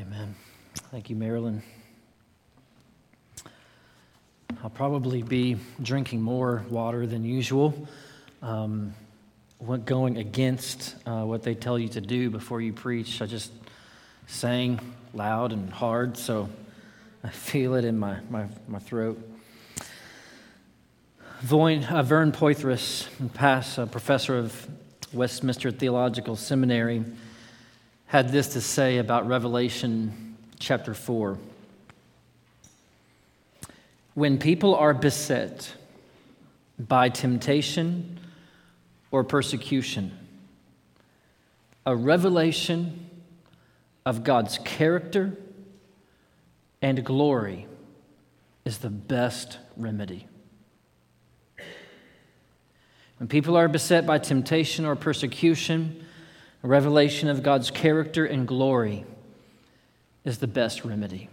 Amen. Thank you, Marilyn. I'll probably be drinking more water than usual, um, going against uh, what they tell you to do before you preach. I just sang loud and hard, so I feel it in my, my, my throat. Vern, uh, Vern Poythress, past uh, professor of Westminster Theological Seminary, had this to say about Revelation chapter 4. When people are beset by temptation or persecution, a revelation of God's character and glory is the best remedy. When people are beset by temptation or persecution, a revelation of God's character and glory is the best remedy.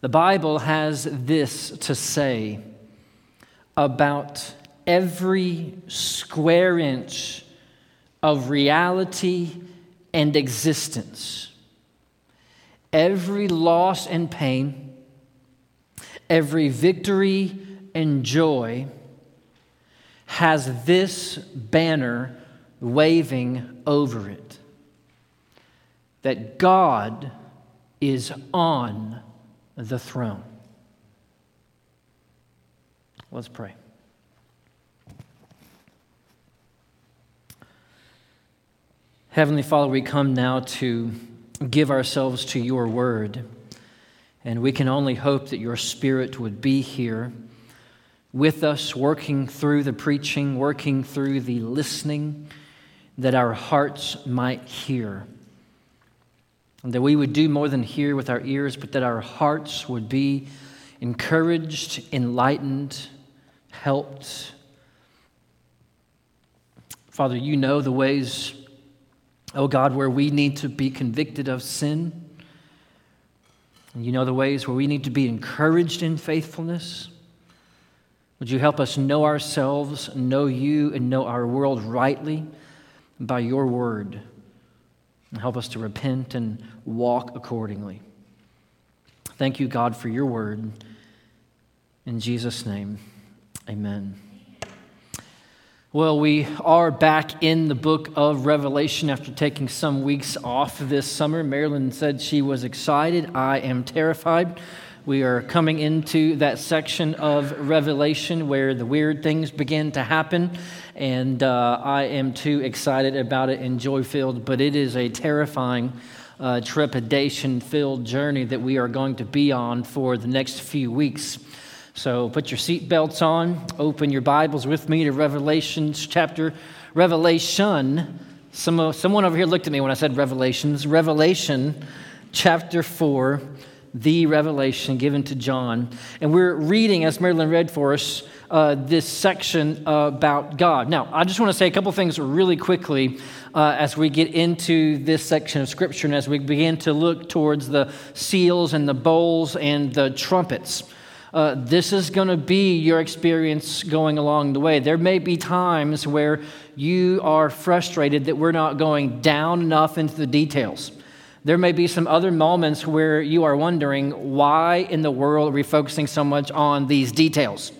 The Bible has this to say about every square inch of reality and existence. Every loss and pain, every victory and joy has this banner waving over it that God is on the throne. Let's pray. Heavenly Father, we come now to give ourselves to your word, and we can only hope that your spirit would be here with us, working through the preaching, working through the listening that our hearts might hear. And that we would do more than hear with our ears, but that our hearts would be encouraged, enlightened, helped. Father, you know the ways, oh God, where we need to be convicted of sin. And you know the ways where we need to be encouraged in faithfulness. Would you help us know ourselves, know you, and know our world rightly? By your word. And help us to repent and walk accordingly. Thank you, God, for your word. In Jesus' name, amen. Well, we are back in the book of Revelation after taking some weeks off this summer. Marilyn said she was excited. I am terrified. We are coming into that section of Revelation where the weird things begin to happen, and uh, I am too excited about it and joy filled, but it is a terrifying, uh, trepidation filled journey that we are going to be on for the next few weeks. So put your seatbelts on, open your Bibles with me to Revelations chapter, Revelation. Some, someone over here looked at me when I said Revelations. Revelation chapter 4 the revelation given to John. And we're reading, as Marilyn read for us, uh, this section about God. Now, I just want to say a couple things really quickly uh, as we get into this section of Scripture and as we begin to look towards the seals and the bowls and the trumpets. Uh, this is going to be your experience going along the way. There may be times where you are frustrated that we're not going down enough into the details. There may be some other moments where you are wondering why in the world are we focusing so much on these details?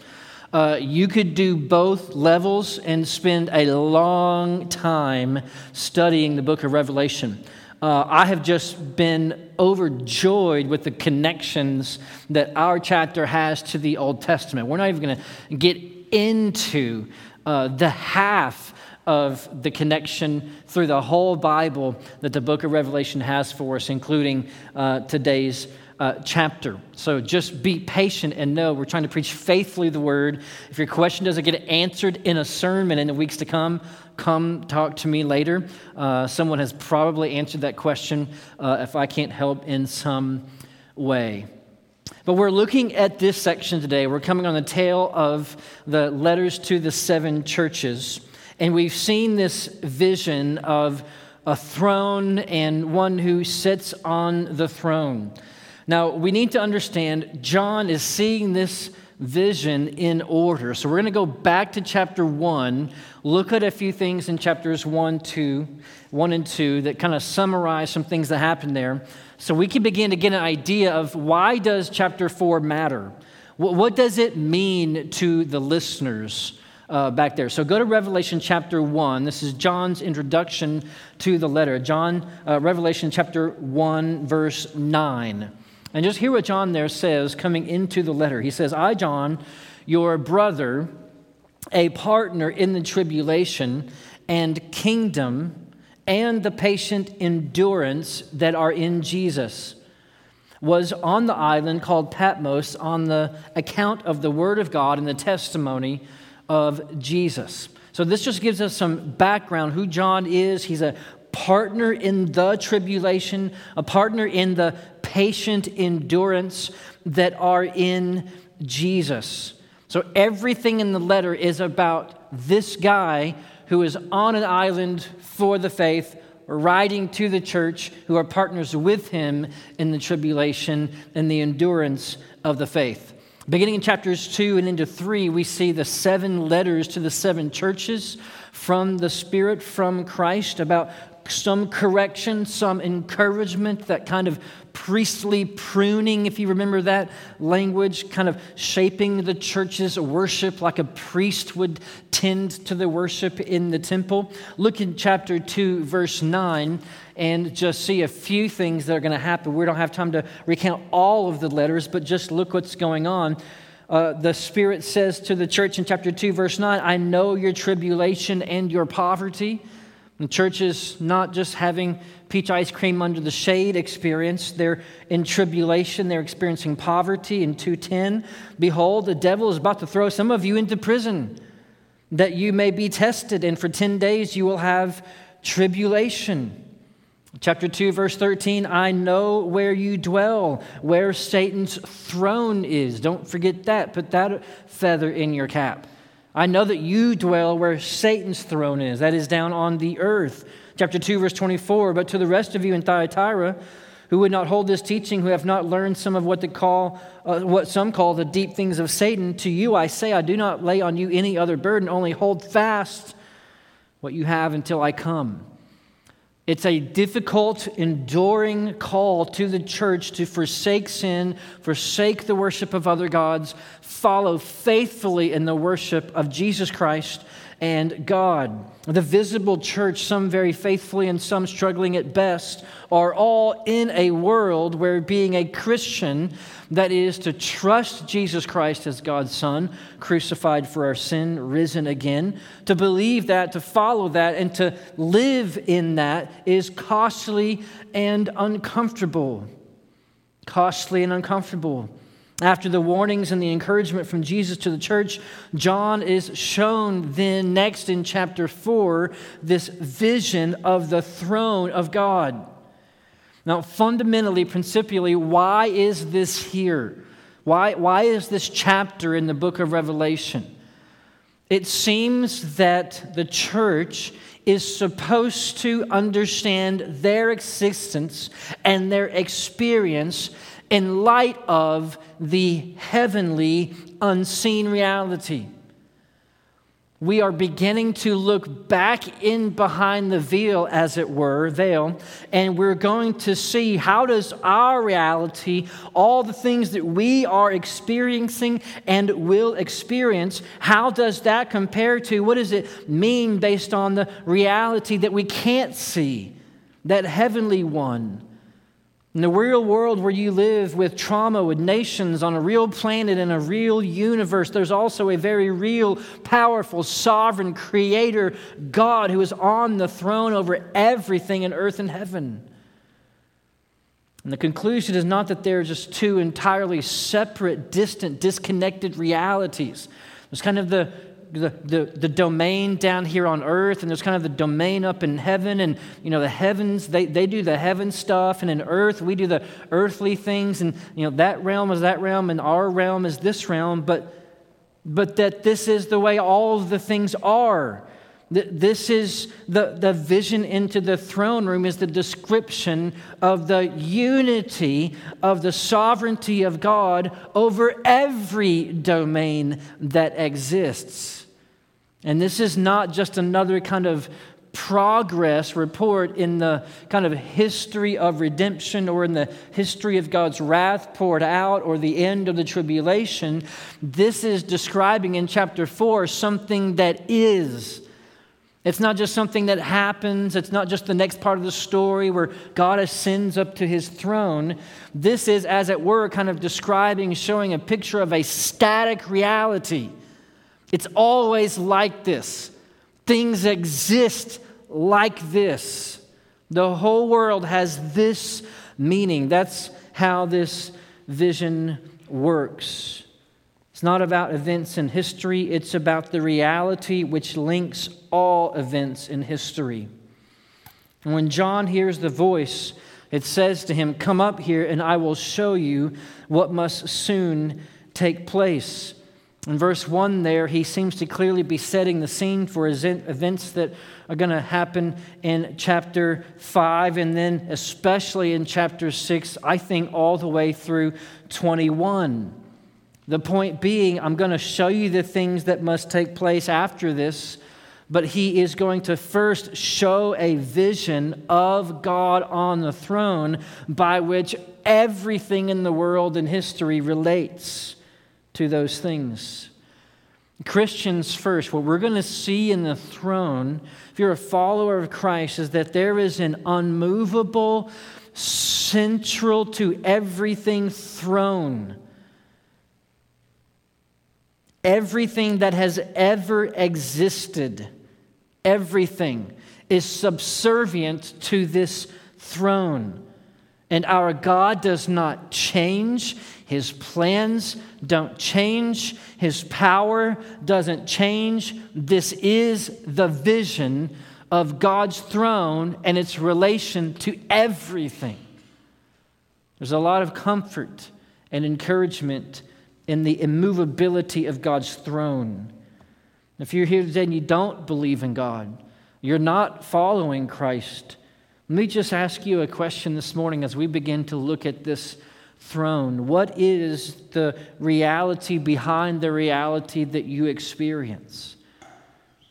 Uh, you could do both levels and spend a long time studying the book of Revelation. Uh, I have just been overjoyed with the connections that our chapter has to the Old Testament. We're not even going to get into uh, the half of the connection through the whole Bible that the book of Revelation has for us, including uh, today's uh, chapter. So just be patient and know we're trying to preach faithfully the word. If your question doesn't get answered in a sermon in the weeks to come, come talk to me later. Uh, someone has probably answered that question uh, if I can't help in some way. But we're looking at this section today. We're coming on the tail of the letters to the seven churches. And we've seen this vision of a throne and one who sits on the throne. Now, we need to understand John is seeing this vision in order. So we're going to go back to chapter 1, look at a few things in chapters 1, 2, 1 and 2 that kind of summarize some things that happened there so we can begin to get an idea of why does chapter 4 matter? What does it mean to the listeners uh, back there? So go to Revelation chapter 1. This is John's introduction to the letter. John, uh, Revelation chapter 1, verse 9. And just hear what John there says coming into the letter. He says, I, John, your brother, a partner in the tribulation and kingdom and the patient endurance that are in Jesus was on the island called Patmos on the account of the Word of God and the testimony of Jesus. So, this just gives us some background who John is. He's a partner in the tribulation, a partner in the patient endurance that are in Jesus. So, everything in the letter is about this guy who is on an island for the faith, writing to the church who are partners with him in the tribulation and the endurance of the faith. Beginning in chapters 2 and into 3, we see the seven letters to the seven churches from the Spirit, from Christ, about some correction, some encouragement, that kind of priestly pruning, if you remember that language, kind of shaping the church's worship like a priest would tend to the worship in the temple. Look in chapter 2, verse 9, and just see a few things that are going to happen. We don't have time to recount all of the letters, but just look what's going on. Uh, the Spirit says to the church in chapter 2, verse 9, I know your tribulation and your poverty the church is not just having peach ice cream under the shade experience. They're in tribulation. They're experiencing poverty. In 210, behold, the devil is about to throw some of you into prison that you may be tested, and for 10 days you will have tribulation. Chapter 2, verse 13 I know where you dwell, where Satan's throne is. Don't forget that. Put that feather in your cap. I know that you dwell where Satan's throne is, that is down on the earth. Chapter 2, verse 24. But to the rest of you in Thyatira, who would not hold this teaching, who have not learned some of what they call, uh, what some call the deep things of Satan, to you I say, I do not lay on you any other burden, only hold fast what you have until I come. It's a difficult, enduring call to the church to forsake sin, forsake the worship of other gods, follow faithfully in the worship of Jesus Christ and God. The visible church, some very faithfully and some struggling at best, are all in a world where being a Christian, that is, to trust Jesus Christ as God's Son, crucified for our sin, risen again, to believe that, to follow that, and to live in that is costly and uncomfortable. Costly and uncomfortable. After the warnings and the encouragement from Jesus to the church, John is shown then next in chapter 4 this vision of the throne of God. Now, fundamentally, principially, why is this here? Why, why is this chapter in the book of Revelation? It seems that the church is supposed to understand their existence and their experience in light of the heavenly, unseen reality. We are beginning to look back in behind the veil, as it were, veil, and we're going to see how does our reality, all the things that we are experiencing and will experience, how does that compare to what does it mean based on the reality that we can't see, that heavenly one? In the real world where you live with trauma, with nations on a real planet in a real universe, there's also a very real, powerful, sovereign creator God who is on the throne over everything in earth and heaven. And the conclusion is not that they're just two entirely separate, distant, disconnected realities. It's kind of the the, the, the domain down here on earth, and there's kind of the domain up in heaven. And, you know, the heavens, they, they do the heaven stuff, and in earth, we do the earthly things. And, you know, that realm is that realm, and our realm is this realm. But, but that this is the way all of the things are. This is the, the vision into the throne room, is the description of the unity of the sovereignty of God over every domain that exists. And this is not just another kind of progress report in the kind of history of redemption or in the history of God's wrath poured out or the end of the tribulation. This is describing in chapter 4 something that is. It's not just something that happens. It's not just the next part of the story where God ascends up to his throne. This is, as it were, kind of describing, showing a picture of a static reality. It's always like this. Things exist like this. The whole world has this meaning. That's how this vision works. It's not about events in history, it's about the reality which links all events in history. And when John hears the voice, it says to him, Come up here, and I will show you what must soon take place. In verse 1 there, he seems to clearly be setting the scene for events that are going to happen in chapter 5 and then especially in chapter 6, I think all the way through 21. The point being, I'm going to show you the things that must take place after this, but he is going to first show a vision of God on the throne by which everything in the world and history relates to those things. Christians first, what we're going to see in the throne, if you're a follower of Christ, is that there is an unmovable, central to everything throne. Everything that has ever existed, everything is subservient to this throne. And our God does not change. His plans don't change. His power doesn't change. This is the vision of God's throne and its relation to everything. There's a lot of comfort and encouragement in the immovability of God's throne. If you're here today and you don't believe in God, you're not following Christ let me just ask you a question this morning as we begin to look at this throne. What is the reality behind the reality that you experience?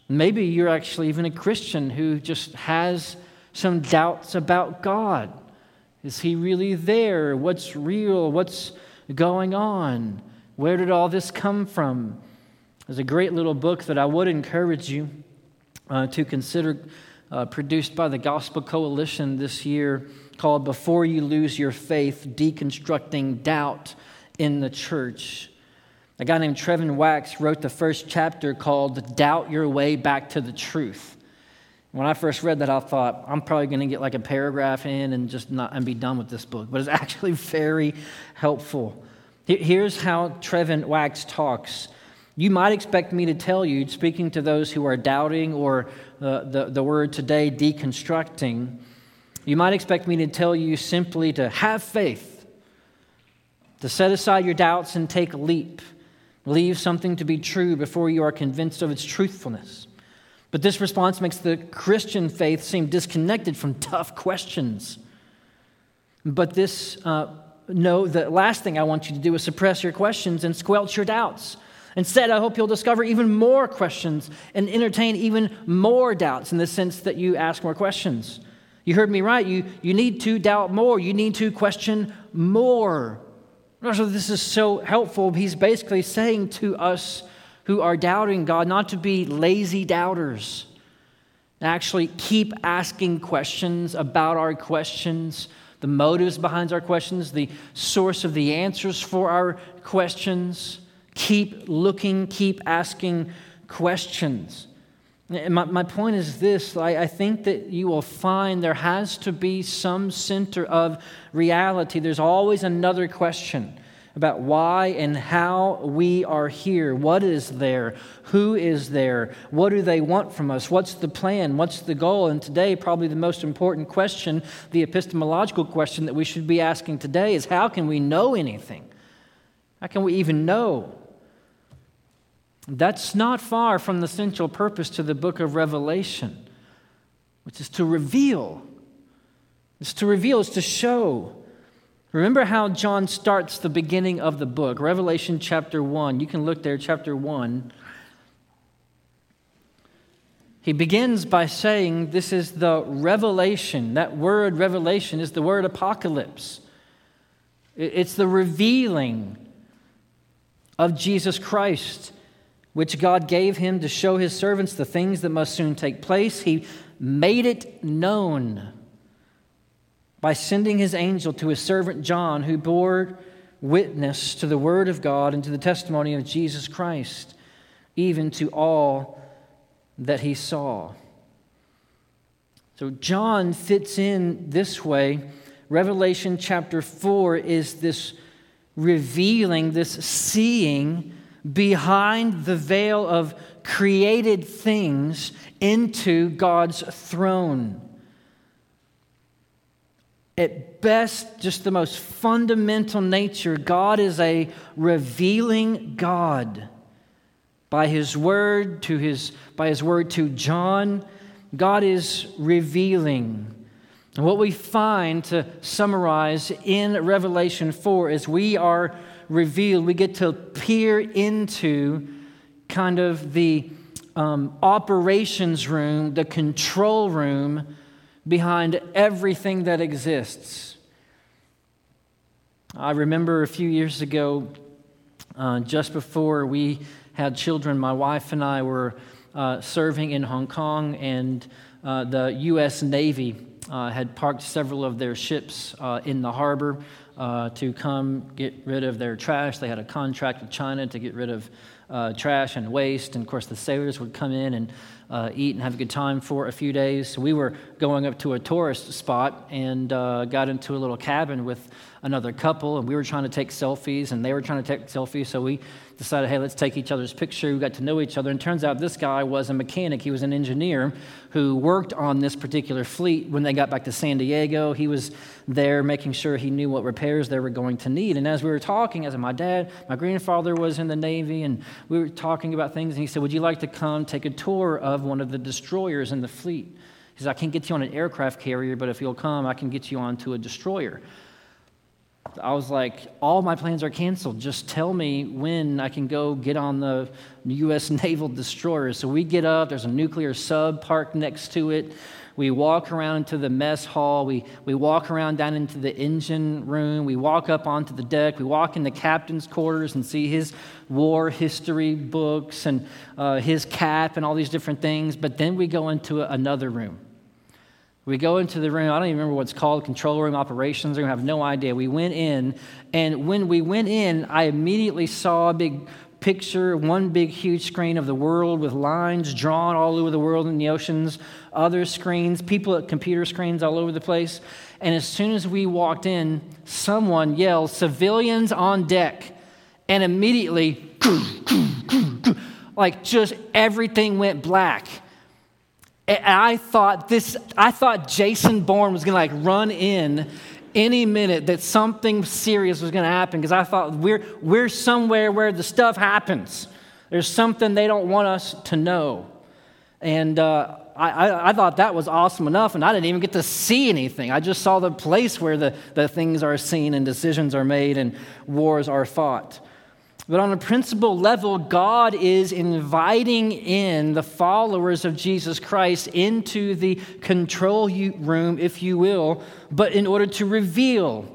Maybe you're actually even a Christian who just has some doubts about God. Is he really there? What's real? What's going on? Where did all this come from? There's a great little book that I would encourage you uh, to consider uh, produced by the Gospel Coalition this year called Before You Lose Your Faith Deconstructing Doubt in the Church. A guy named Trevin Wax wrote the first chapter called Doubt Your Way Back to the Truth. When I first read that, I thought, I'm probably going to get like a paragraph in and just not and be done with this book. But it's actually very helpful. Here's how Trevin Wax talks. You might expect me to tell you, speaking to those who are doubting or uh, the, the word today, deconstructing, you might expect me to tell you simply to have faith, to set aside your doubts and take a leap, leave something to be true before you are convinced of its truthfulness. But this response makes the Christian faith seem disconnected from tough questions. But this, uh, no, the last thing I want you to do is suppress your questions and squelch your doubts. Instead, I hope you'll discover even more questions and entertain even more doubts in the sense that you ask more questions. You heard me right. You, you need to doubt more. You need to question more. So, this is so helpful. He's basically saying to us who are doubting God not to be lazy doubters. Actually, keep asking questions about our questions, the motives behind our questions, the source of the answers for our questions. Keep looking, keep asking questions. My, my point is this I, I think that you will find there has to be some center of reality. There's always another question about why and how we are here. What is there? Who is there? What do they want from us? What's the plan? What's the goal? And today, probably the most important question, the epistemological question that we should be asking today is how can we know anything? How can we even know? That's not far from the central purpose to the book of Revelation, which is to reveal. It's to reveal, it's to show. Remember how John starts the beginning of the book, Revelation chapter 1. You can look there, chapter 1. He begins by saying this is the revelation. That word revelation is the word apocalypse. It's the revealing of Jesus Christ which God gave him to show his servants the things that must soon take place. He made it known by sending his angel to his servant John, who bore witness to the word of God and to the testimony of Jesus Christ, even to all that he saw. So John fits in this way. Revelation chapter 4 is this revealing, this seeing behind the veil of created things into God's throne. At best, just the most fundamental nature, God is a revealing God. By his word to his by his word to John, God is revealing. And what we find to summarize in Revelation 4 is we are revealed, we get to peer into kind of the um, operations room, the control room behind everything that exists. I remember a few years ago, uh, just before we had children, my wife and I were uh, serving in Hong Kong, and uh, the U.S. Navy uh, had parked several of their ships uh, in the harbor uh, to come get rid of their trash. They had a contract with China to get rid of trash and waste. And of course, the sailors would come in and uh, eat and have a good time for a few days. So we were going up to a tourist spot and uh, got into a little cabin with another couple, and we were trying to take selfies, and they were trying to take selfies. So we decided, hey, let's take each other's picture. We got to know each other. And turns out this guy was a mechanic. He was an engineer who worked on this particular fleet when they got back to San Diego. He was there making sure he knew what repairs they were going to need. And as we were talking, as my dad, my grandfather was in the Navy, and we were talking about things, and he said, Would you like to come take a tour of one of the destroyers in the fleet? He said, I can't get you on an aircraft carrier, but if you'll come, I can get you onto a destroyer. I was like, all my plans are canceled. Just tell me when I can go get on the U.S. naval destroyer. So we get up, there's a nuclear sub parked next to it. We walk around into the mess hall. We, we walk around down into the engine room. We walk up onto the deck. We walk in the captain's quarters and see his war history books and uh, his cap and all these different things. But then we go into another room. We go into the room, I don't even remember what's called, control room operations room, I have no idea. We went in, and when we went in, I immediately saw a big picture, one big huge screen of the world with lines drawn all over the world in the oceans, other screens, people at computer screens all over the place. And as soon as we walked in, someone yelled, Civilians on deck. And immediately, like just everything went black. And I thought this, I thought Jason Bourne was gonna like run in any minute that something serious was gonna happen because I thought we're, we're somewhere where the stuff happens. There's something they don't want us to know. And uh, I, I, I, thought that was awesome enough, and I didn't even get to see anything. I just saw the place where the, the things are seen and decisions are made and wars are fought. But on a principle level, God is inviting in the followers of Jesus Christ into the control room, if you will, but in order to reveal.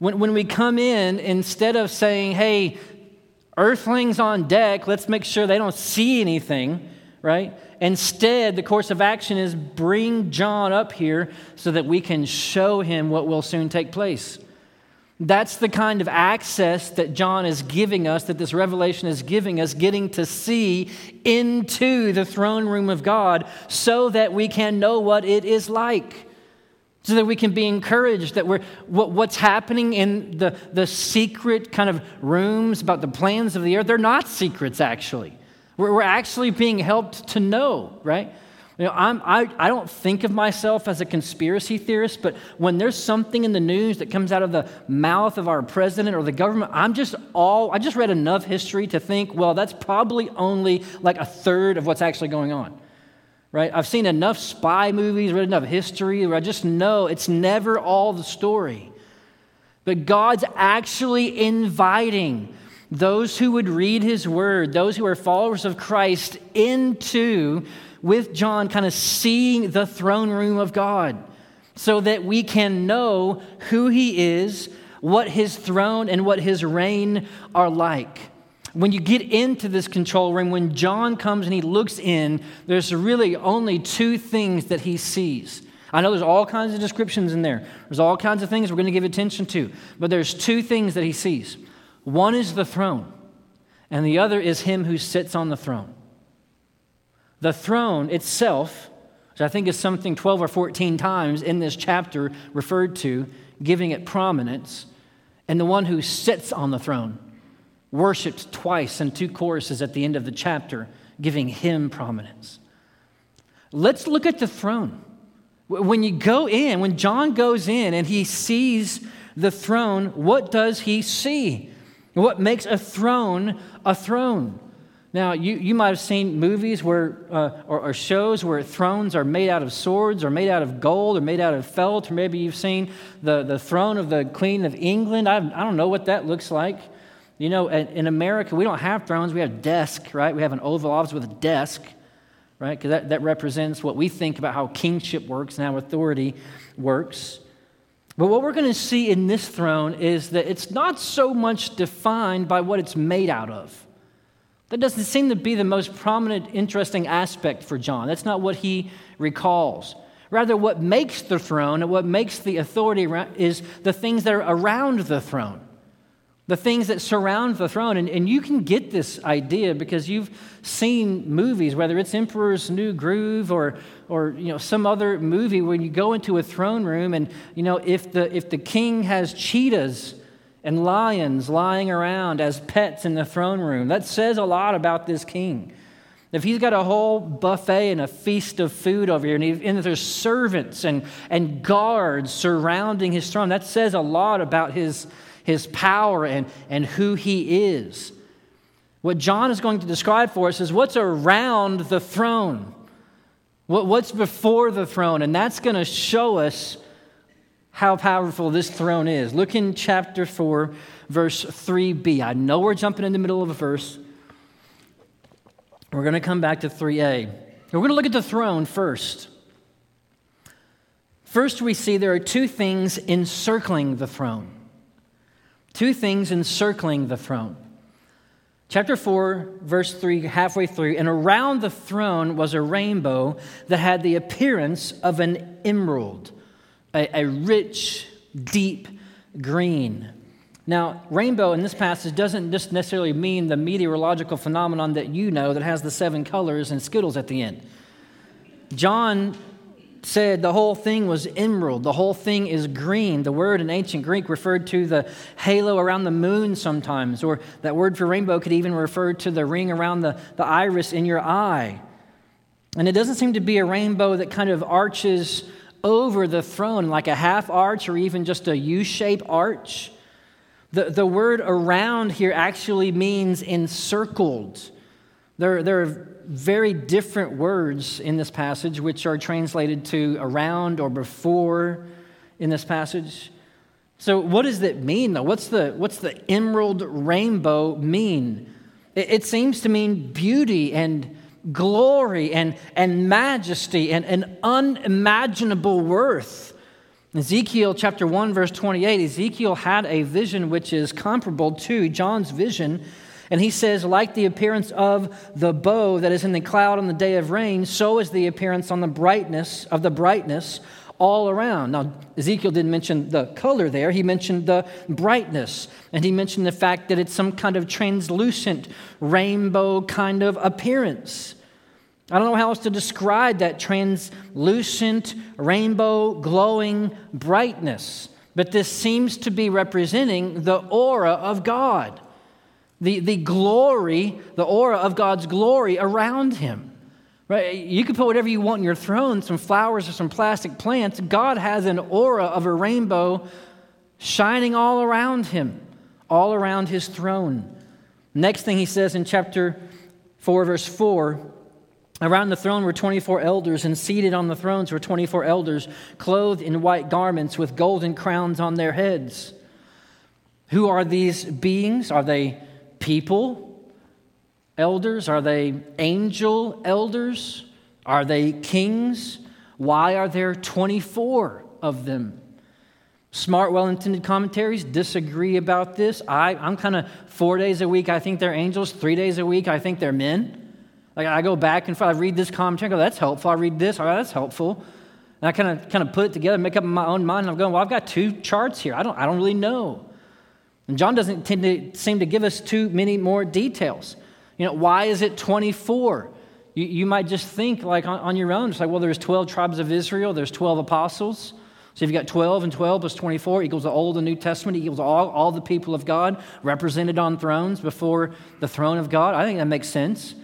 When, when we come in, instead of saying, hey, earthlings on deck, let's make sure they don't see anything, right? Instead, the course of action is bring John up here so that we can show him what will soon take place. That's the kind of access that John is giving us, that this revelation is giving us, getting to see into the throne room of God so that we can know what it is like. So that we can be encouraged that we're, what, what's happening in the, the secret kind of rooms about the plans of the earth, they're not secrets actually. We're, we're actually being helped to know, right? You know, I'm, I, I don't think of myself as a conspiracy theorist, but when there's something in the news that comes out of the mouth of our president or the government, I'm just all, I just read enough history to think, well, that's probably only like a third of what's actually going on. Right? I've seen enough spy movies, read enough history, where I just know it's never all the story. But God's actually inviting those who would read his word, those who are followers of Christ, into with John kind of seeing the throne room of God so that we can know who he is, what his throne and what his reign are like. When you get into this control room, when John comes and he looks in, there's really only two things that he sees. I know there's all kinds of descriptions in there. There's all kinds of things we're going to give attention to. But there's two things that he sees. One is the throne, and the other is him who sits on the throne. The throne itself, which I think is something 12 or 14 times in this chapter referred to, giving it prominence, and the one who sits on the throne, worshiped twice in two choruses at the end of the chapter, giving him prominence. Let's look at the throne. When you go in, when John goes in and he sees the throne, what does he see? What makes a throne a throne? Now, you, you might have seen movies where, uh, or, or, shows where thrones are made out of swords or made out of gold or made out of felt, or maybe you've seen the, the throne of the Queen of England. I, I don't know what that looks like. You know, in, in America, we don't have thrones, we have desks, right? We have an Oval Office with a desk, right? Because that, that represents what we think about how kingship works and how authority works. But what we're going to see in this throne is that it's not so much defined by what it's made out of. That doesn't seem to be the most prominent, interesting aspect for John. That's not what he recalls. Rather, what makes the throne and what makes the authority is the things that are around the throne, the things that surround the throne. And, and you can get this idea because you've seen movies, whether it's Emperor's New Groove or, or you know, some other movie, when you go into a throne room and you know, if, the, if the king has cheetahs and lions lying around as pets in the throne room. That says a lot about this king. If he's got a whole buffet and a feast of food over here, and, he, and there's servants and, and guards surrounding his throne, that says a lot about his, his power and, and who he is. What John is going to describe for us is what's around the throne, what, what's before the throne, and that's going to show us how powerful this throne is. Look in chapter 4, verse 3b. I know we're jumping in the middle of a verse. We're going to come back to 3a. We're going to look at the throne first. First, we see there are two things encircling the throne. Two things encircling the throne. Chapter 4, verse 3, halfway through, and around the throne was a rainbow that had the appearance of an emerald a, a rich, deep green. Now, rainbow in this passage doesn't just necessarily mean the meteorological phenomenon that you know that has the seven colors and skittles at the end. John said the whole thing was emerald, the whole thing is green. The word in ancient Greek referred to the halo around the moon sometimes, or that word for rainbow could even refer to the ring around the, the iris in your eye. And it doesn't seem to be a rainbow that kind of arches over the throne, like a half arch or even just a U shaped arch. The, the word around here actually means encircled. There, there are very different words in this passage which are translated to around or before in this passage. So, what does that mean, though? What's the, what's the emerald rainbow mean? It, it seems to mean beauty and glory and, and majesty and, and unimaginable worth. Ezekiel chapter 1, verse 28, Ezekiel had a vision which is comparable to John's vision. And he says, like the appearance of the bow that is in the cloud on the day of rain, so is the appearance on the brightness of the brightness all around. Now, Ezekiel didn't mention the color there, he mentioned the brightness. And he mentioned the fact that it's some kind of translucent rainbow kind of appearance. I don't know how else to describe that translucent, rainbow, glowing brightness, but this seems to be representing the aura of God, the, the glory, the aura of God's glory around him. Right? You can put whatever you want in your throne, some flowers or some plastic plants. God has an aura of a rainbow shining all around him, all around his throne. Next thing he says in chapter 4, verse 4 Around the throne were 24 elders, and seated on the thrones were 24 elders, clothed in white garments with golden crowns on their heads. Who are these beings? Are they people, elders? Are they angel elders? Are they kings? Why are there 24 of them? Smart, well intended commentaries disagree about this. I, I'm kind of four days a week, I think they're angels. Three days a week, I think they're men. Like I go back and forth, I read this commentary, I go, that's helpful. I read this, oh, that's helpful. And I kind of kind of put it together, make up my own mind. I'm going, well, I've got two charts here. I don't, I don't really know. And John doesn't tend to seem to give us too many more details. You know, why is it 24? You, you might just think like on, on your own, it's like, well, there's 12 tribes of Israel, there's 12 apostles. So you've got 12 and 12 plus 24 equals the Old and New Testament, equals all, all the people of God represented on thrones before the throne of God. I think that makes sense.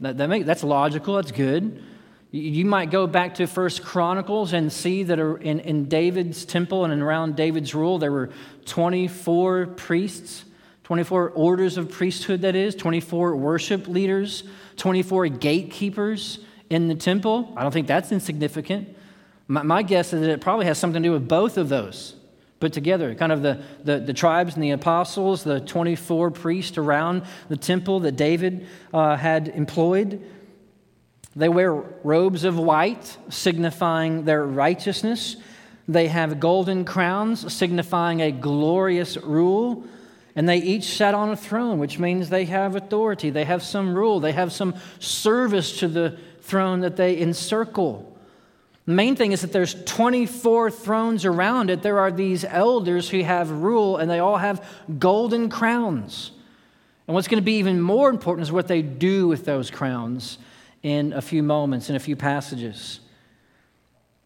That, that make, that's logical, that's good. You, you might go back to First Chronicles and see that in, in David's temple and around David's rule, there were 24 priests, 24 orders of priesthood, that is, 24 worship leaders, 24 gatekeepers in the temple. I don't think that's insignificant. My, my guess is that it probably has something to do with both of those put together kind of the, the, the, tribes and the apostles, the 24 priests around the temple that David uh, had employed. They wear robes of white, signifying their righteousness. They have golden crowns, signifying a glorious rule. And they each sat on a throne, which means they have authority. They have some rule. They have some service to the throne that they encircle. The main thing is that there's 24 thrones around it. There are these elders who have rule, and they all have golden crowns. And what's going to be even more important is what they do with those crowns in a few moments, in a few passages.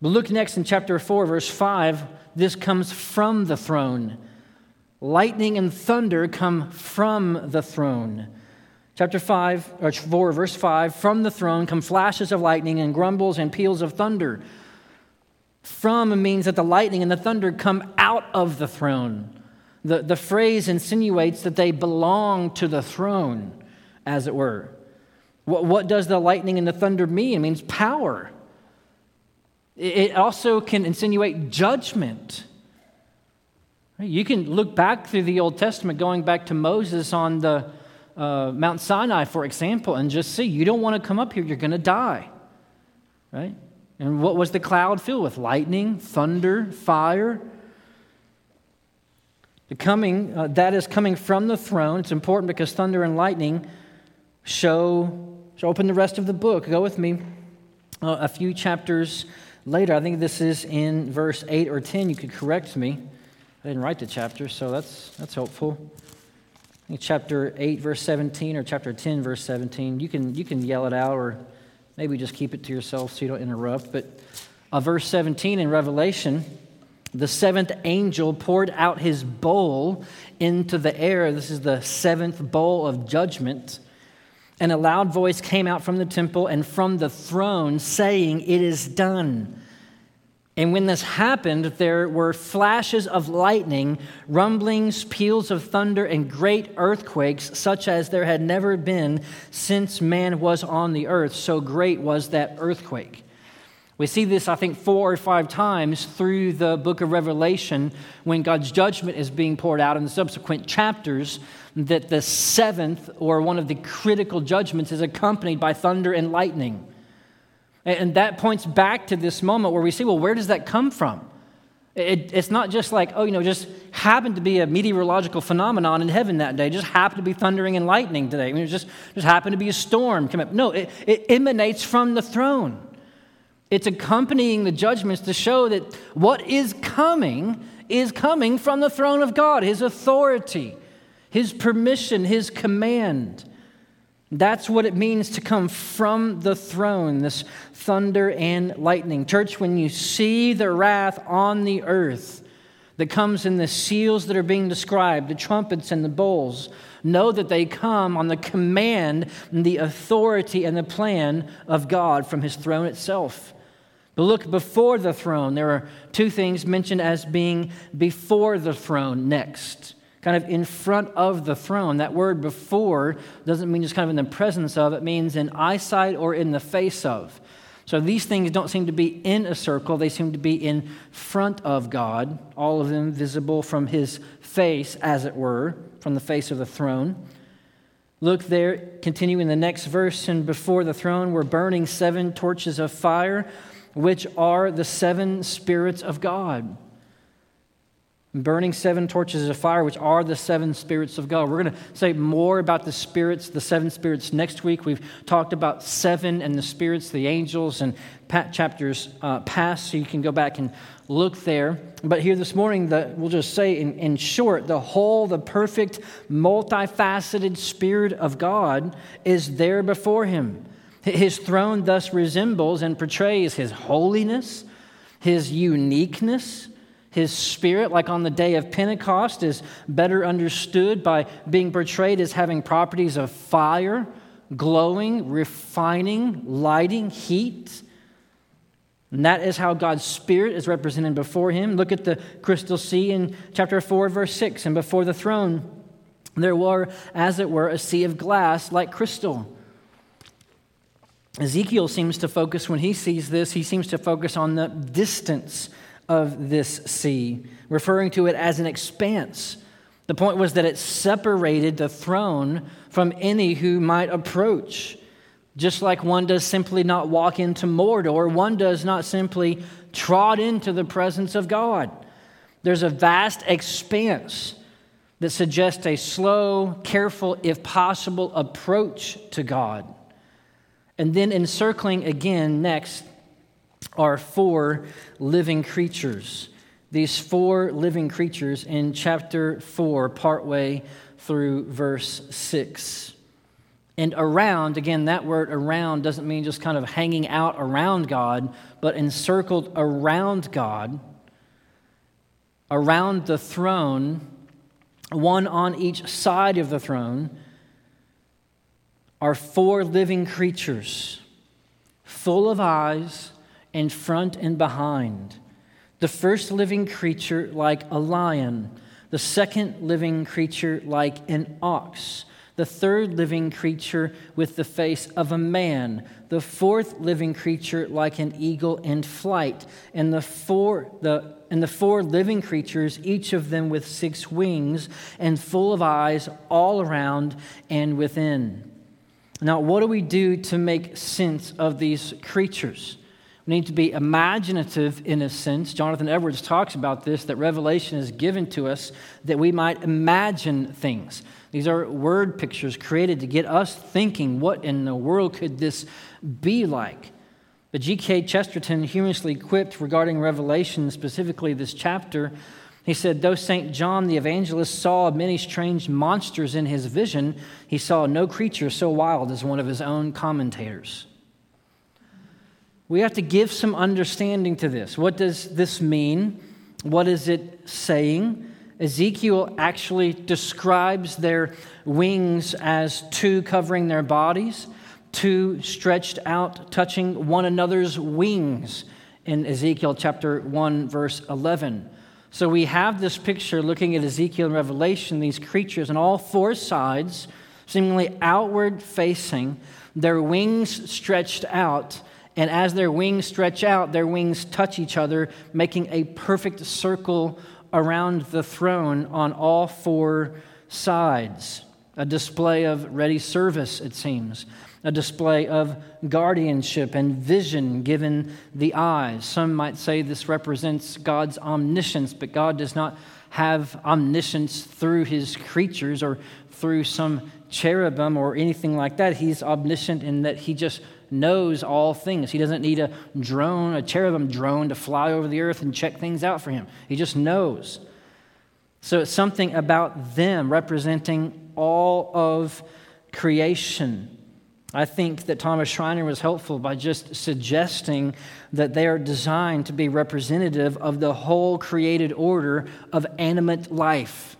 But look next in chapter 4, verse 5. This comes from the throne. Lightning and thunder come from the throne. Chapter 5, or 4, verse 5 From the throne come flashes of lightning and grumbles and peals of thunder. From means that the lightning and the thunder come out of the throne. The, the phrase insinuates that they belong to the throne, as it were. What, what does the lightning and the thunder mean? It means power. It also can insinuate judgment. You can look back through the Old Testament, going back to Moses on the uh, Mount Sinai, for example, and just see you don't want to come up here, you're going to die. Right? And what was the cloud filled with? Lightning, thunder, fire. The coming, uh, that is coming from the throne. It's important because thunder and lightning show, so open the rest of the book. Go with me uh, a few chapters later. I think this is in verse 8 or 10. You could correct me. I didn't write the chapter, so that's, that's helpful I think chapter 8, verse 17, or chapter 10, verse 17. You can, you can yell it out, or maybe just keep it to yourself so you don't interrupt. But uh, verse 17 in Revelation, the seventh angel poured out his bowl into the air. This is the seventh bowl of judgment. And a loud voice came out from the temple and from the throne, saying, It is done. And when this happened, there were flashes of lightning, rumblings, peals of thunder, and great earthquakes, such as there had never been since man was on the earth. So great was that earthquake. We see this, I think, four or five times through the book of Revelation when God's judgment is being poured out in the subsequent chapters. That the seventh, or one of the critical judgments, is accompanied by thunder and lightning. And that points back to this moment where we see, well, where does that come from? It, it's not just like, oh, you know, just happened to be a meteorological phenomenon in heaven that day, just happened to be thundering and lightning today. I mean, it just, just happened to be a storm come up. No, it, it emanates from the throne. It's accompanying the judgments to show that what is coming is coming from the throne of God, His authority, His permission, His command. That's what it means to come from the throne, this thunder and lightning. Church, when you see the wrath on the earth, that comes in the seals that are being described, the trumpets and the bowls, know that they come on the command and the authority and the plan of God from his throne itself. But look before the throne. There are two things mentioned as being before the throne next, kind of in front of the throne. That word before doesn't mean just kind of in the presence of, it means in eyesight or in the face of. So these things don't seem to be in a circle, they seem to be in front of God, all of them visible from his face, as it were, from the face of the throne. Look there, continuing the next verse, and before the throne were burning seven torches of fire, which are the seven spirits of God burning seven torches of fire, which are the seven spirits of God. We're going to say more about the spirits, the seven spirits next week. We've talked about seven and the spirits, the angels, and chapters uh, past, so you can go back and look there. But here this morning, the, we'll just say in, in short, the whole, the perfect, multifaceted Spirit of God is there before him. His throne thus resembles and portrays his holiness, his uniqueness, his spirit, like on the day of Pentecost, is better understood by being portrayed as having properties of fire, glowing, refining, lighting, heat. And that is how God's Spirit is represented before him. Look at the crystal sea in chapter 4, verse 6. And before the throne, there were, as it were, a sea of glass like crystal. Ezekiel seems to focus, when he sees this, he seems to focus on the distance of this sea, referring to it as an expanse. The point was that it separated the throne from any who might approach. Just like one does simply not walk into Mordor, one does not simply trot into the presence of God. There's a vast expanse that suggests a slow, careful, if possible, approach to God. And then encircling again next are four living creatures. These four living creatures in chapter 4, partway through verse 6. And around, again, that word around doesn't mean just kind of hanging out around God, but encircled around God, around the throne, one on each side of the throne, are four living creatures, full of eyes in front and behind. The first living creature like a lion, the second living creature like an ox, the third living creature with the face of a man, the fourth living creature like an eagle in flight, and the four the and the four living creatures, each of them with six wings and full of eyes all around and within. Now, what do we do to make sense of these creatures? We need to be imaginative in a sense. Jonathan Edwards talks about this that revelation is given to us that we might imagine things. These are word pictures created to get us thinking, what in the world could this be like? But G.K. Chesterton humorously quipped regarding Revelation, specifically this chapter. He said, Though St. John the evangelist saw many strange monsters in his vision, he saw no creature so wild as one of his own commentators. We have to give some understanding to this. What does this mean? What is it saying? Ezekiel actually describes their wings as two covering their bodies, two stretched out, touching one another's wings in Ezekiel chapter 1, verse 11. So we have this picture looking at Ezekiel and Revelation, these creatures on all four sides, seemingly outward facing, their wings stretched out and as their wings stretch out, their wings touch each other, making a perfect circle around the throne on all four sides. A display of ready service, it seems. A display of guardianship and vision given the eyes. Some might say this represents God's omniscience, but God does not have omniscience through his creatures or through some cherubim or anything like that. He's omniscient in that he just knows all things. He doesn't need a drone, a cherubim drone, to fly over the earth and check things out for him. He just knows. So it's something about them representing all of creation. I think that Thomas Schreiner was helpful by just suggesting that they are designed to be representative of the whole created order of animate life.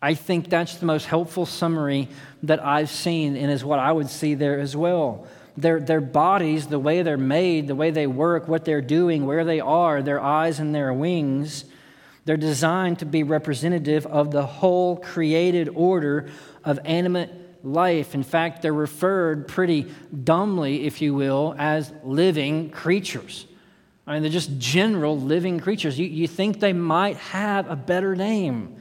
I think that's the most helpful summary that I've seen, and is what I would see there as well. Their, their bodies, the way they're made, the way they work, what they're doing, where they are, their eyes and their wings, they're designed to be representative of the whole created order of animate life. In fact, they're referred pretty dumbly, if you will, as living creatures. I mean, they're just general living creatures. You, you think they might have a better name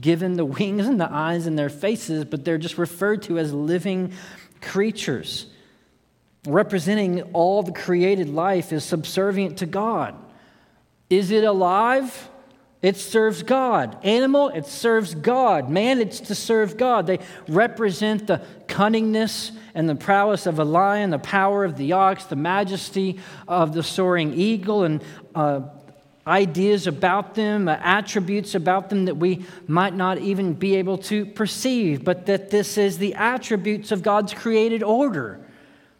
given the wings and the eyes and their faces, but they're just referred to as living creatures. Representing all the created life is subservient to God. Is it alive? It serves God. Animal, it serves God. Man, it's to serve God. They represent the cunningness and the prowess of a lion, the power of the ox, the majesty of the soaring eagle, and uh, ideas about them, uh, attributes about them that we might not even be able to perceive, but that this is the attributes of God's created order.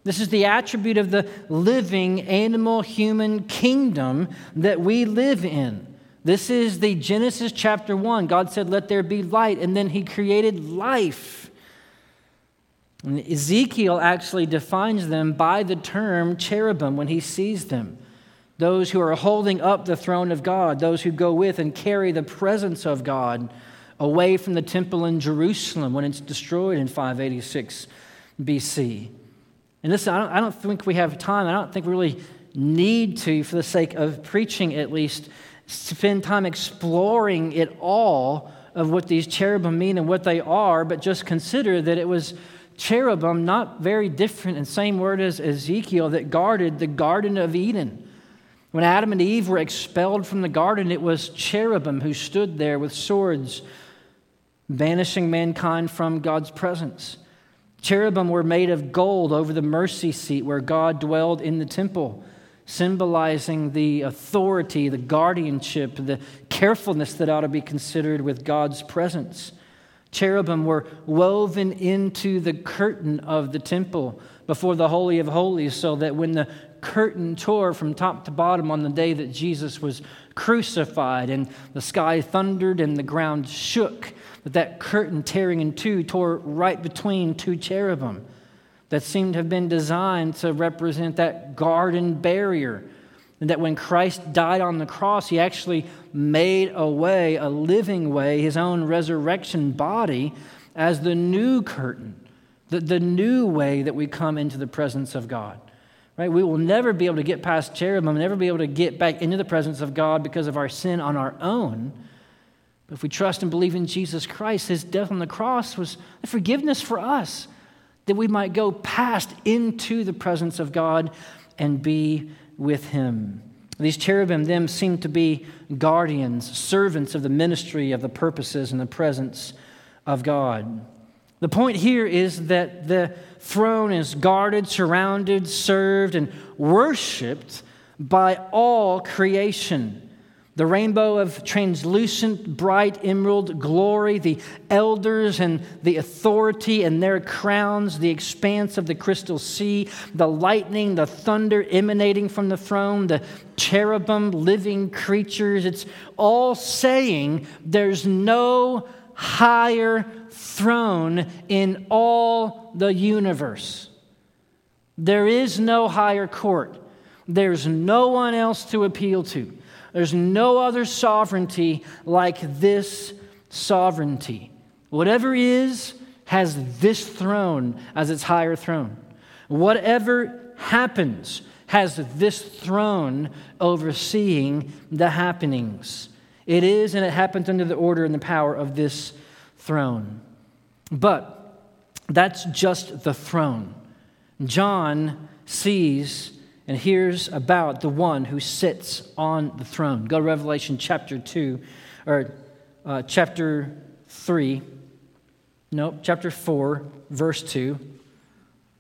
This is the attribute of the living animal human kingdom that we live in. This is the Genesis chapter 1. God said, Let there be light, and then He created life. And Ezekiel actually defines them by the term cherubim when he sees them. Those who are holding up the throne of God, those who go with and carry the presence of God away from the temple in Jerusalem when it's destroyed in 586 BC. And listen, I don't, I don't think we have time. I don't think we really need to, for the sake of preaching at least, spend time exploring it all of what these cherubim mean and what they are, but just consider that it was cherubim, not very different, and same word as Ezekiel, that guarded the Garden of Eden. When Adam and Eve were expelled from the garden, it was cherubim who stood there with swords, banishing mankind from God's presence. Cherubim were made of gold over the mercy seat where God dwelled in the temple symbolizing the authority, the guardianship, the carefulness that ought to be considered with God's presence. Cherubim were woven into the curtain of the temple before the Holy of Holies, so that when the curtain tore from top to bottom on the day that Jesus was crucified and the sky thundered and the ground shook, that that curtain tearing in two tore right between two cherubim that seemed to have been designed to represent that garden barrier. And that when Christ died on the cross, he actually made a way, a living way, his own resurrection body as the new curtain, the, the new way that we come into the presence of God. Right? We will never be able to get past cherubim, never be able to get back into the presence of God because of our sin on our own. But if we trust and believe in Jesus Christ, his death on the cross was forgiveness for us that we might go past into the presence of God and be with Him. These cherubim, them, seem to be guardians, servants of the ministry, of the purposes, and the presence of God. The point here is that the throne is guarded, surrounded, served, and worshiped by all creation the rainbow of translucent, bright emerald glory, the elders and the authority and their crowns, the expanse of the crystal sea, the lightning, the thunder emanating from the throne, the cherubim, living creatures. It's all saying there's no higher throne in all the universe. There is no higher court. There's no one else to appeal to. There's no other sovereignty like this sovereignty. Whatever is has this throne as its higher throne. Whatever happens has this throne overseeing the happenings. It is, and it happens under the order and the power of this throne. But that's just the throne. John sees and hears about the one who sits on the throne. Go to Revelation chapter 2, or uh, chapter 3. Nope, chapter 4, verse 2.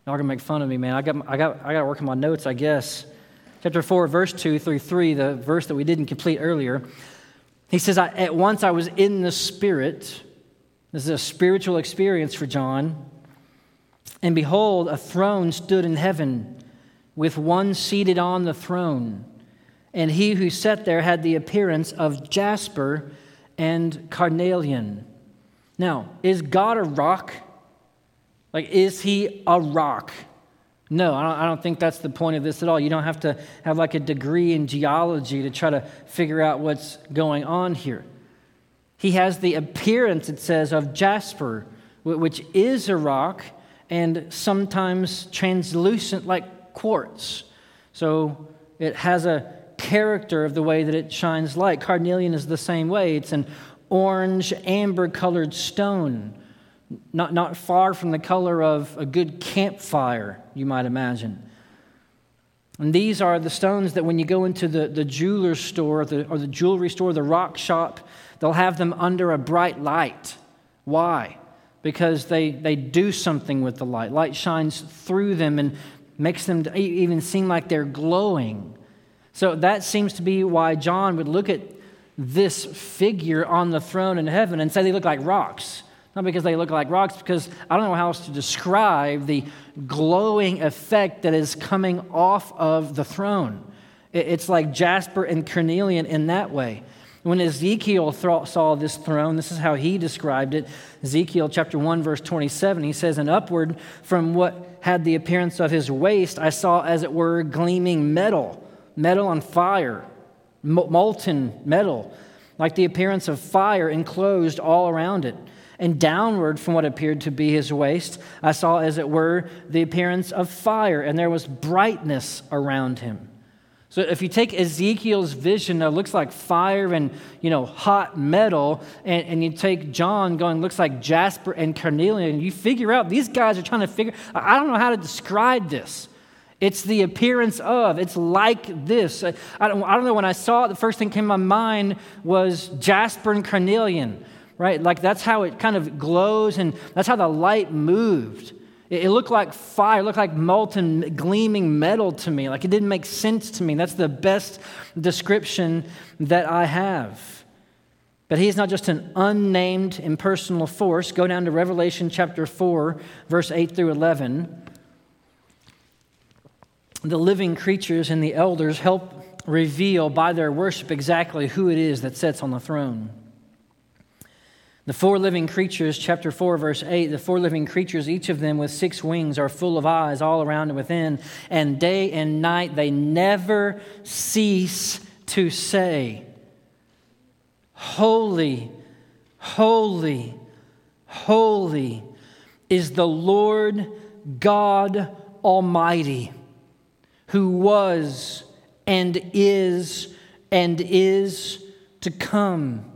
Y'all gonna make fun of me, man. I got, I got, I got to work on my notes, I guess. Chapter 4, verse 2 through 3, the verse that we didn't complete earlier. He says, At once I was in the Spirit. This is a spiritual experience for John. And behold, a throne stood in heaven, with one seated on the throne. And he who sat there had the appearance of jasper and carnelian. Now, is God a rock? Like, is he a rock? No, I don't, I don't, think that's the point of this at all. You don't have to have like a degree in geology to try to figure out what's going on here. He has the appearance, it says, of jasper, which is a rock and sometimes translucent like quartz. So it has a character of the way that it shines light. Carnelian is the same way. It's an orange, amber colored stone, not, not far from the color of a good campfire, you might imagine. And these are the stones that when you go into the, the jeweler's store the, or the jewelry store, the rock shop, they'll have them under a bright light. Why? Because they, they do something with the light. Light shines through them and makes them even seem like they're glowing. So that seems to be why John would look at this figure on the throne in heaven and say they look like rocks. Not because they look like rocks, because I don't know how else to describe the glowing effect that is coming off of the throne. It's like jasper and carnelian in that way. When Ezekiel saw this throne, this is how he described it. Ezekiel chapter 1, verse 27, he says, And upward from what had the appearance of his waist, I saw as it were gleaming metal, metal on fire molten metal, like the appearance of fire enclosed all around it. And downward from what appeared to be his waist, I saw, as it were, the appearance of fire, and there was brightness around him. So if you take Ezekiel's vision that looks like fire and you know hot metal, and, and you take John going looks like jasper and carnelian, and you figure out these guys are trying to figure. I don't know how to describe this. It's the appearance of. It's like this. I don't, I don't know. When I saw it, the first thing came to my mind was jasper and carnelian, right? Like that's how it kind of glows and that's how the light moved. It, looked like fire, it looked like molten, gleaming metal to me. Like it didn't make sense to me. That's the best description that I have. But he's not just an unnamed impersonal force. Go down to Revelation chapter 4, verse 8 through 11 the living creatures and the elders help reveal by their worship exactly who it is that sits on the throne. The four living creatures, chapter 4, verse 8, the four living creatures, each of them with six wings, are full of eyes all around and within, and day and night they never cease to say, Holy, holy, holy is the Lord God Almighty who was and is and is to come.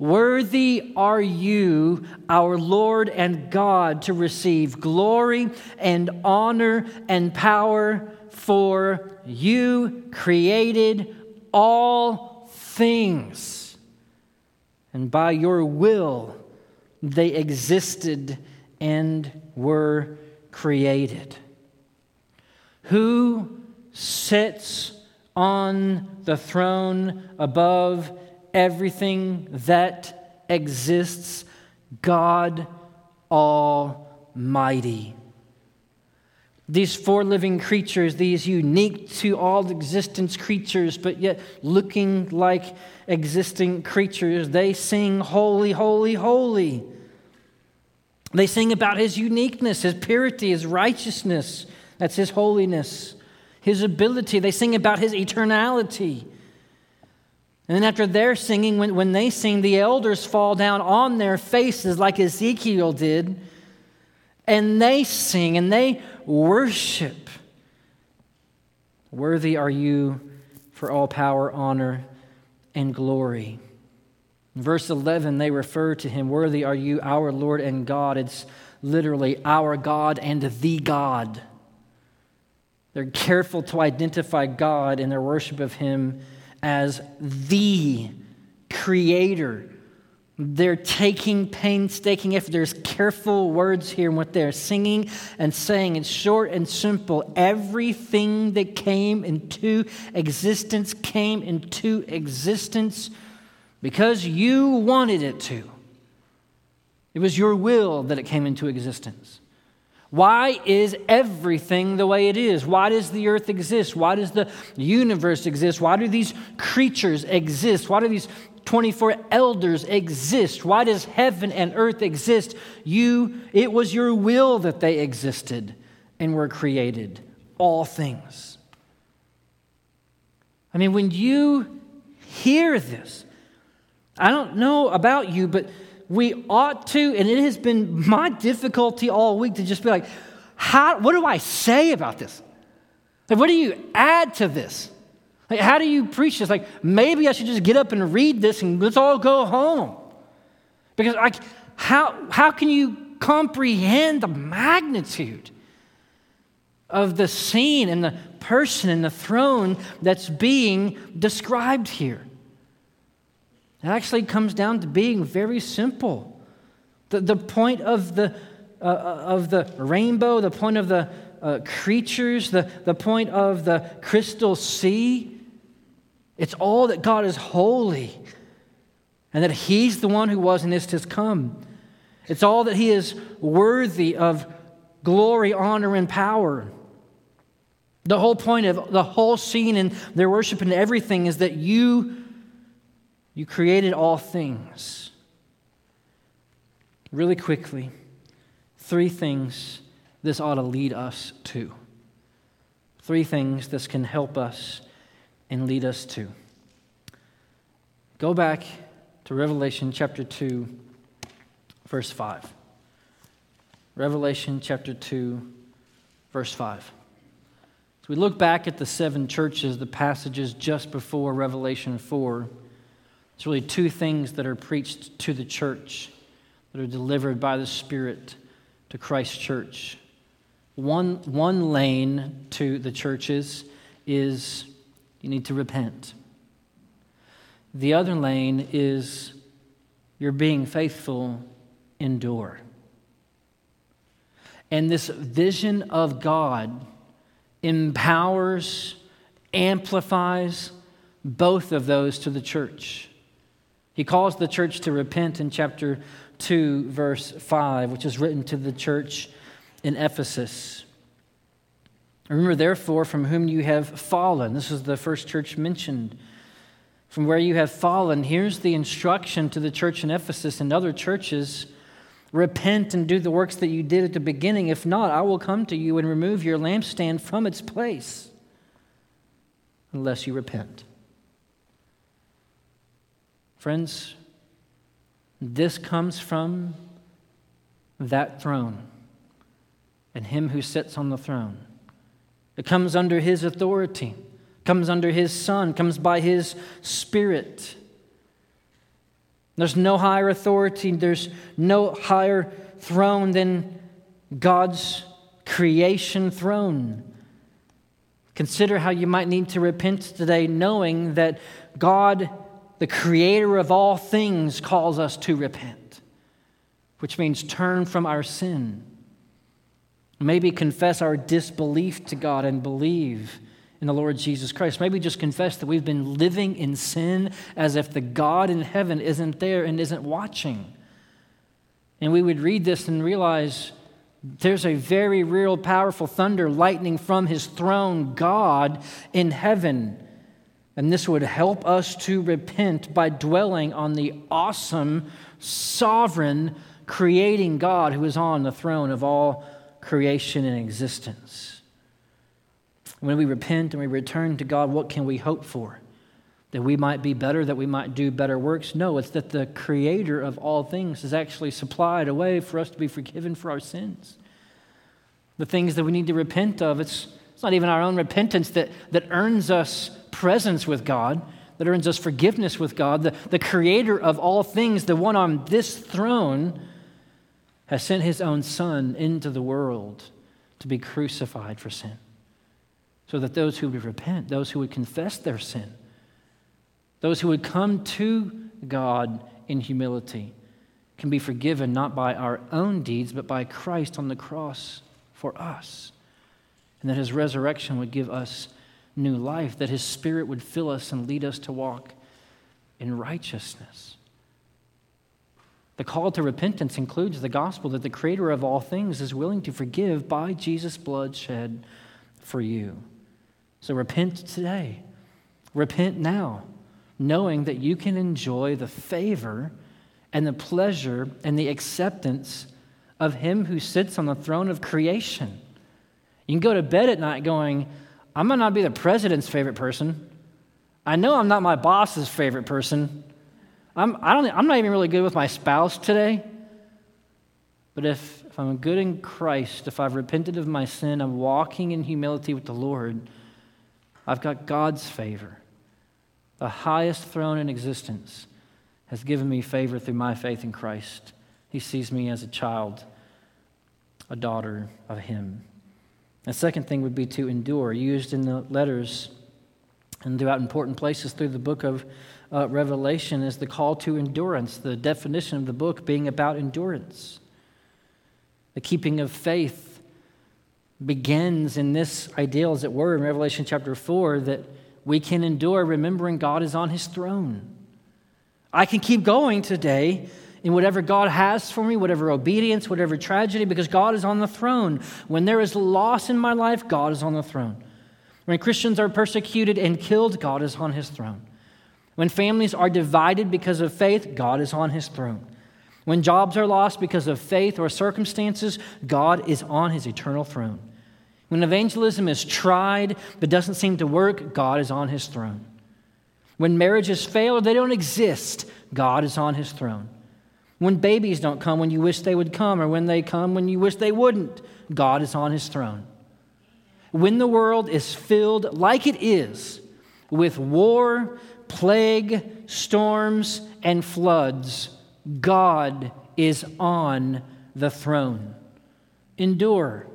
Worthy are you, our Lord and God, to receive glory and honor and power, for you created all things. And by your will they existed and were created. Who sits on the throne above everything that exists, God Almighty. These four living creatures, these unique to all existence creatures, but yet looking like existing creatures, they sing, Holy, Holy, Holy. They sing about his uniqueness, his purity, his righteousness. That's his holiness, his ability. They sing about his eternality. And then after their singing, when, when they sing, the elders fall down on their faces like Ezekiel did, and they sing and they worship. Worthy are you for all power, honor, and glory. In verse 11, they refer to him, Worthy are you, our Lord and God. It's literally our God and the God. They're careful to identify God in their worship of him as the creator. They're taking painstaking effort. There's careful words here in what they're singing and saying. It's short and simple. Everything that came into existence came into existence because you wanted it to. It was your will that it came into existence. Why is everything the way it is? Why does the earth exist? Why does the universe exist? Why do these creatures exist? Why do these 24 elders exist? Why does heaven and earth exist? You it was your will that they existed and were created. All things. I mean, when you hear this, I don't know about you, but we ought to, and it has been my difficulty all week to just be like, how, what do I say about this? Like, what do you add to this? Like, how do you preach this? Like, maybe I should just get up and read this and let's all go home. Because like, how, how can you comprehend the magnitude of the scene and the person and the throne that's being described here? It actually comes down to being very simple. The, the point of the, uh, of the rainbow, the point of the uh, creatures, the, the point of the crystal sea, it's all that God is holy and that He's the one who was and is to come. It's all that He is worthy of glory, honor, and power. The whole point of the whole scene and their worship and everything is that you you created all things. Really quickly, three things this ought to lead us to. Three things this can help us and lead us to. Go back to Revelation chapter 2, verse 5. Revelation chapter 2, verse 5. As we look back at the seven churches, the passages just before Revelation 4, it's really two things that are preached to the church, that are delivered by the Spirit to Christ's church. One, one lane to the churches is you need to repent. The other lane is you're being faithful, endure. And this vision of God empowers, amplifies both of those to the church. He calls the church to repent in chapter 2, verse 5, which is written to the church in Ephesus. Remember, therefore, from whom you have fallen. This is the first church mentioned. From where you have fallen, here's the instruction to the church in Ephesus and other churches repent and do the works that you did at the beginning. If not, I will come to you and remove your lampstand from its place unless you repent. Friends, this comes from that throne and him who sits on the throne. It comes under his authority, comes under his son, comes by his spirit. There's no higher authority, there's no higher throne than God's creation throne. Consider how you might need to repent today, knowing that God the creator of all things, calls us to repent, which means turn from our sin. Maybe confess our disbelief to God and believe in the Lord Jesus Christ. Maybe just confess that we've been living in sin as if the God in heaven isn't there and isn't watching. And we would read this and realize there's a very real, powerful thunder lightning from his throne, God in heaven. And this would help us to repent by dwelling on the awesome, sovereign, creating God who is on the throne of all creation and existence. When we repent and we return to God, what can we hope for? That we might be better, that we might do better works? No, it's that the creator of all things has actually supplied a way for us to be forgiven for our sins. The things that we need to repent of, it's, it's not even our own repentance that, that earns us presence with God, that earns us forgiveness with God, the, the creator of all things, the one on this throne, has sent his own Son into the world to be crucified for sin. So that those who would repent, those who would confess their sin, those who would come to God in humility, can be forgiven not by our own deeds, but by Christ on the cross for us. And that his resurrection would give us new life, that his spirit would fill us and lead us to walk in righteousness. The call to repentance includes the gospel that the creator of all things is willing to forgive by Jesus' blood shed for you. So repent today. Repent now, knowing that you can enjoy the favor and the pleasure and the acceptance of Him who sits on the throne of creation. You can go to bed at night going, I might not be the president's favorite person. I know I'm not my boss's favorite person. I'm, I don't, I'm not even really good with my spouse today. But if, if I'm good in Christ, if I've repented of my sin, I'm walking in humility with the Lord, I've got God's favor. The highest throne in existence has given me favor through my faith in Christ. He sees me as a child, a daughter of Him. The second thing would be to endure, used in the letters and throughout important places through the book of uh, Revelation is the call to endurance, the definition of the book being about endurance. The keeping of faith begins in this ideal, as it were, in Revelation chapter 4, that we can endure remembering God is on his throne. I can keep going today in whatever God has for me, whatever obedience, whatever tragedy, because God is on the throne. When there is loss in my life, God is on the throne. When Christians are persecuted and killed, God is on his throne. When families are divided because of faith, God is on his throne. When jobs are lost because of faith or circumstances, God is on his eternal throne. When evangelism is tried but doesn't seem to work, God is on his throne. When marriages fail or they don't exist, God is on his throne. When babies don't come when you wish they would come, or when they come when you wish they wouldn't, God is on his throne. When the world is filled, like it is, with war, plague, storms, and floods, God is on the throne. Endure,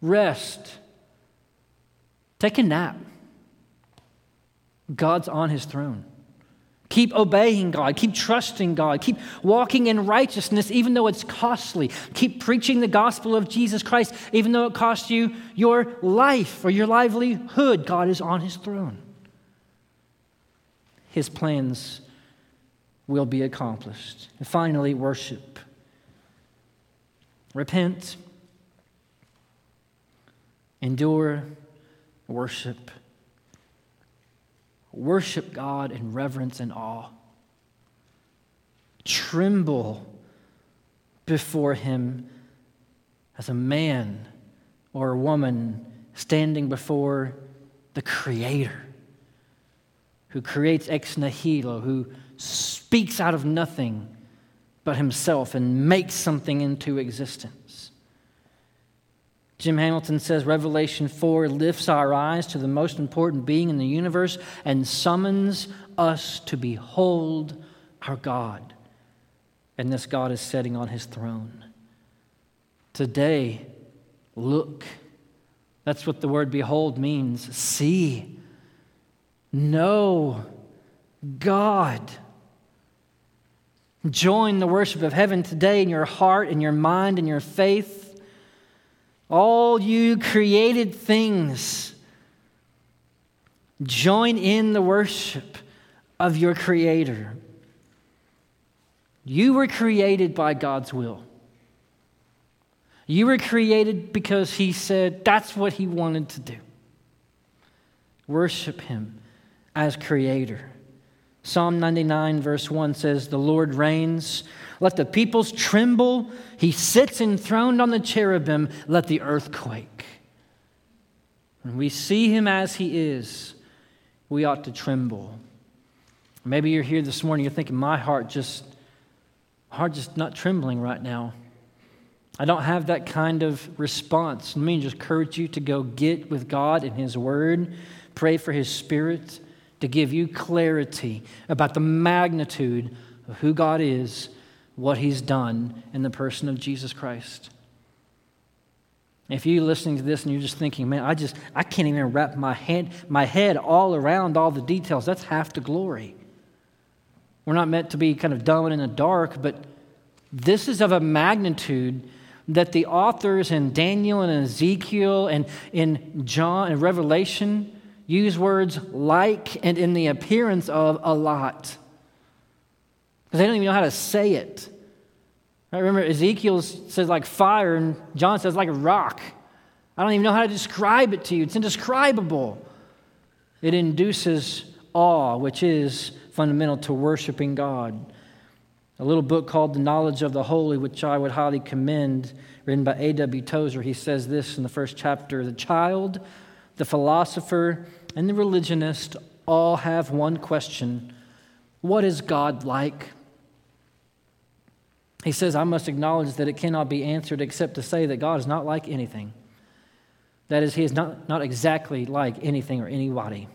rest, take a nap. God's on his throne. Keep obeying God. Keep trusting God. Keep walking in righteousness, even though it's costly. Keep preaching the gospel of Jesus Christ, even though it costs you your life or your livelihood. God is on his throne. His plans will be accomplished. And finally, worship. Repent, endure, worship. Worship God in reverence and awe. Tremble before Him as a man or a woman standing before the Creator who creates ex nihilo, who speaks out of nothing but Himself and makes something into existence. Jim Hamilton says Revelation 4 lifts our eyes to the most important being in the universe and summons us to behold our God. And this God is sitting on his throne. Today, look. That's what the word behold means. See. Know God. Join the worship of heaven today in your heart, in your mind, in your faith. All you created things, join in the worship of your Creator. You were created by God's will. You were created because He said that's what He wanted to do. Worship Him as Creator. Psalm 99, verse 1 says, The Lord reigns. Let the peoples tremble. He sits enthroned on the cherubim. Let the earth quake. When we see him as he is, we ought to tremble. Maybe you're here this morning, you're thinking, my heart just, heart just not trembling right now. I don't have that kind of response. Let me just encourage you to go get with God in His Word, pray for His Spirit to give you clarity about the magnitude of who God is what he's done in the person of Jesus Christ. If you're listening to this and you're just thinking, man, I just I can't even wrap my hand my head all around all the details, that's half the glory. We're not meant to be kind of dumb and in the dark, but this is of a magnitude that the authors in Daniel and Ezekiel and in John and Revelation use words like and in the appearance of a lot. Because they don't even know how to say it. I remember Ezekiel says like fire, and John says like a rock. I don't even know how to describe it to you. It's indescribable. It induces awe, which is fundamental to worshiping God. A little book called The Knowledge of the Holy, which I would highly commend, written by A.W. Tozer. He says this in the first chapter The child, the philosopher, and the religionist all have one question What is God like? He says, I must acknowledge that it cannot be answered except to say that God is not like anything. That is, He is not, not exactly like anything or anybody.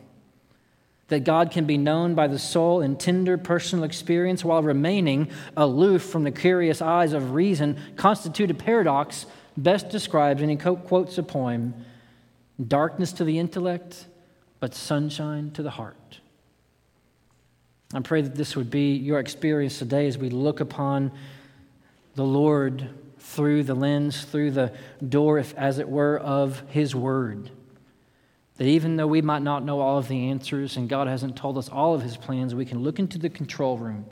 That God can be known by the soul in tender personal experience while remaining aloof from the curious eyes of reason constitute a paradox best describes, and he quotes a poem darkness to the intellect, but sunshine to the heart. I pray that this would be your experience today as we look upon the Lord through the lens, through the door, if, as it were, of His Word. That even though we might not know all of the answers and God hasn't told us all of His plans, we can look into the control room.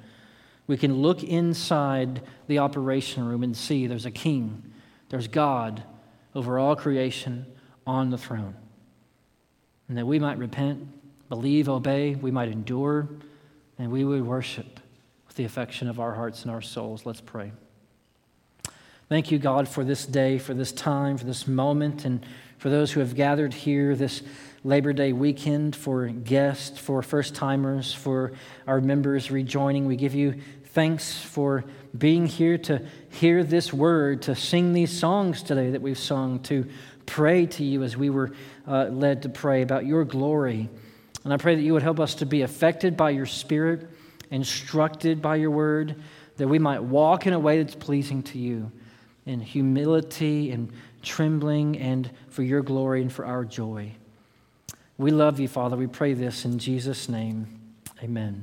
We can look inside the operation room and see there's a king, there's God over all creation on the throne. And that we might repent, believe, obey, we might endure, and we would worship with the affection of our hearts and our souls. Let's pray. Thank you, God, for this day, for this time, for this moment, and for those who have gathered here this Labor Day weekend, for guests, for first timers, for our members rejoining. We give you thanks for being here to hear this word, to sing these songs today that we've sung, to pray to you as we were uh, led to pray about your glory. And I pray that you would help us to be affected by your spirit, instructed by your word, that we might walk in a way that's pleasing to you in humility and trembling and for your glory and for our joy. We love you, Father. We pray this in Jesus' name. Amen.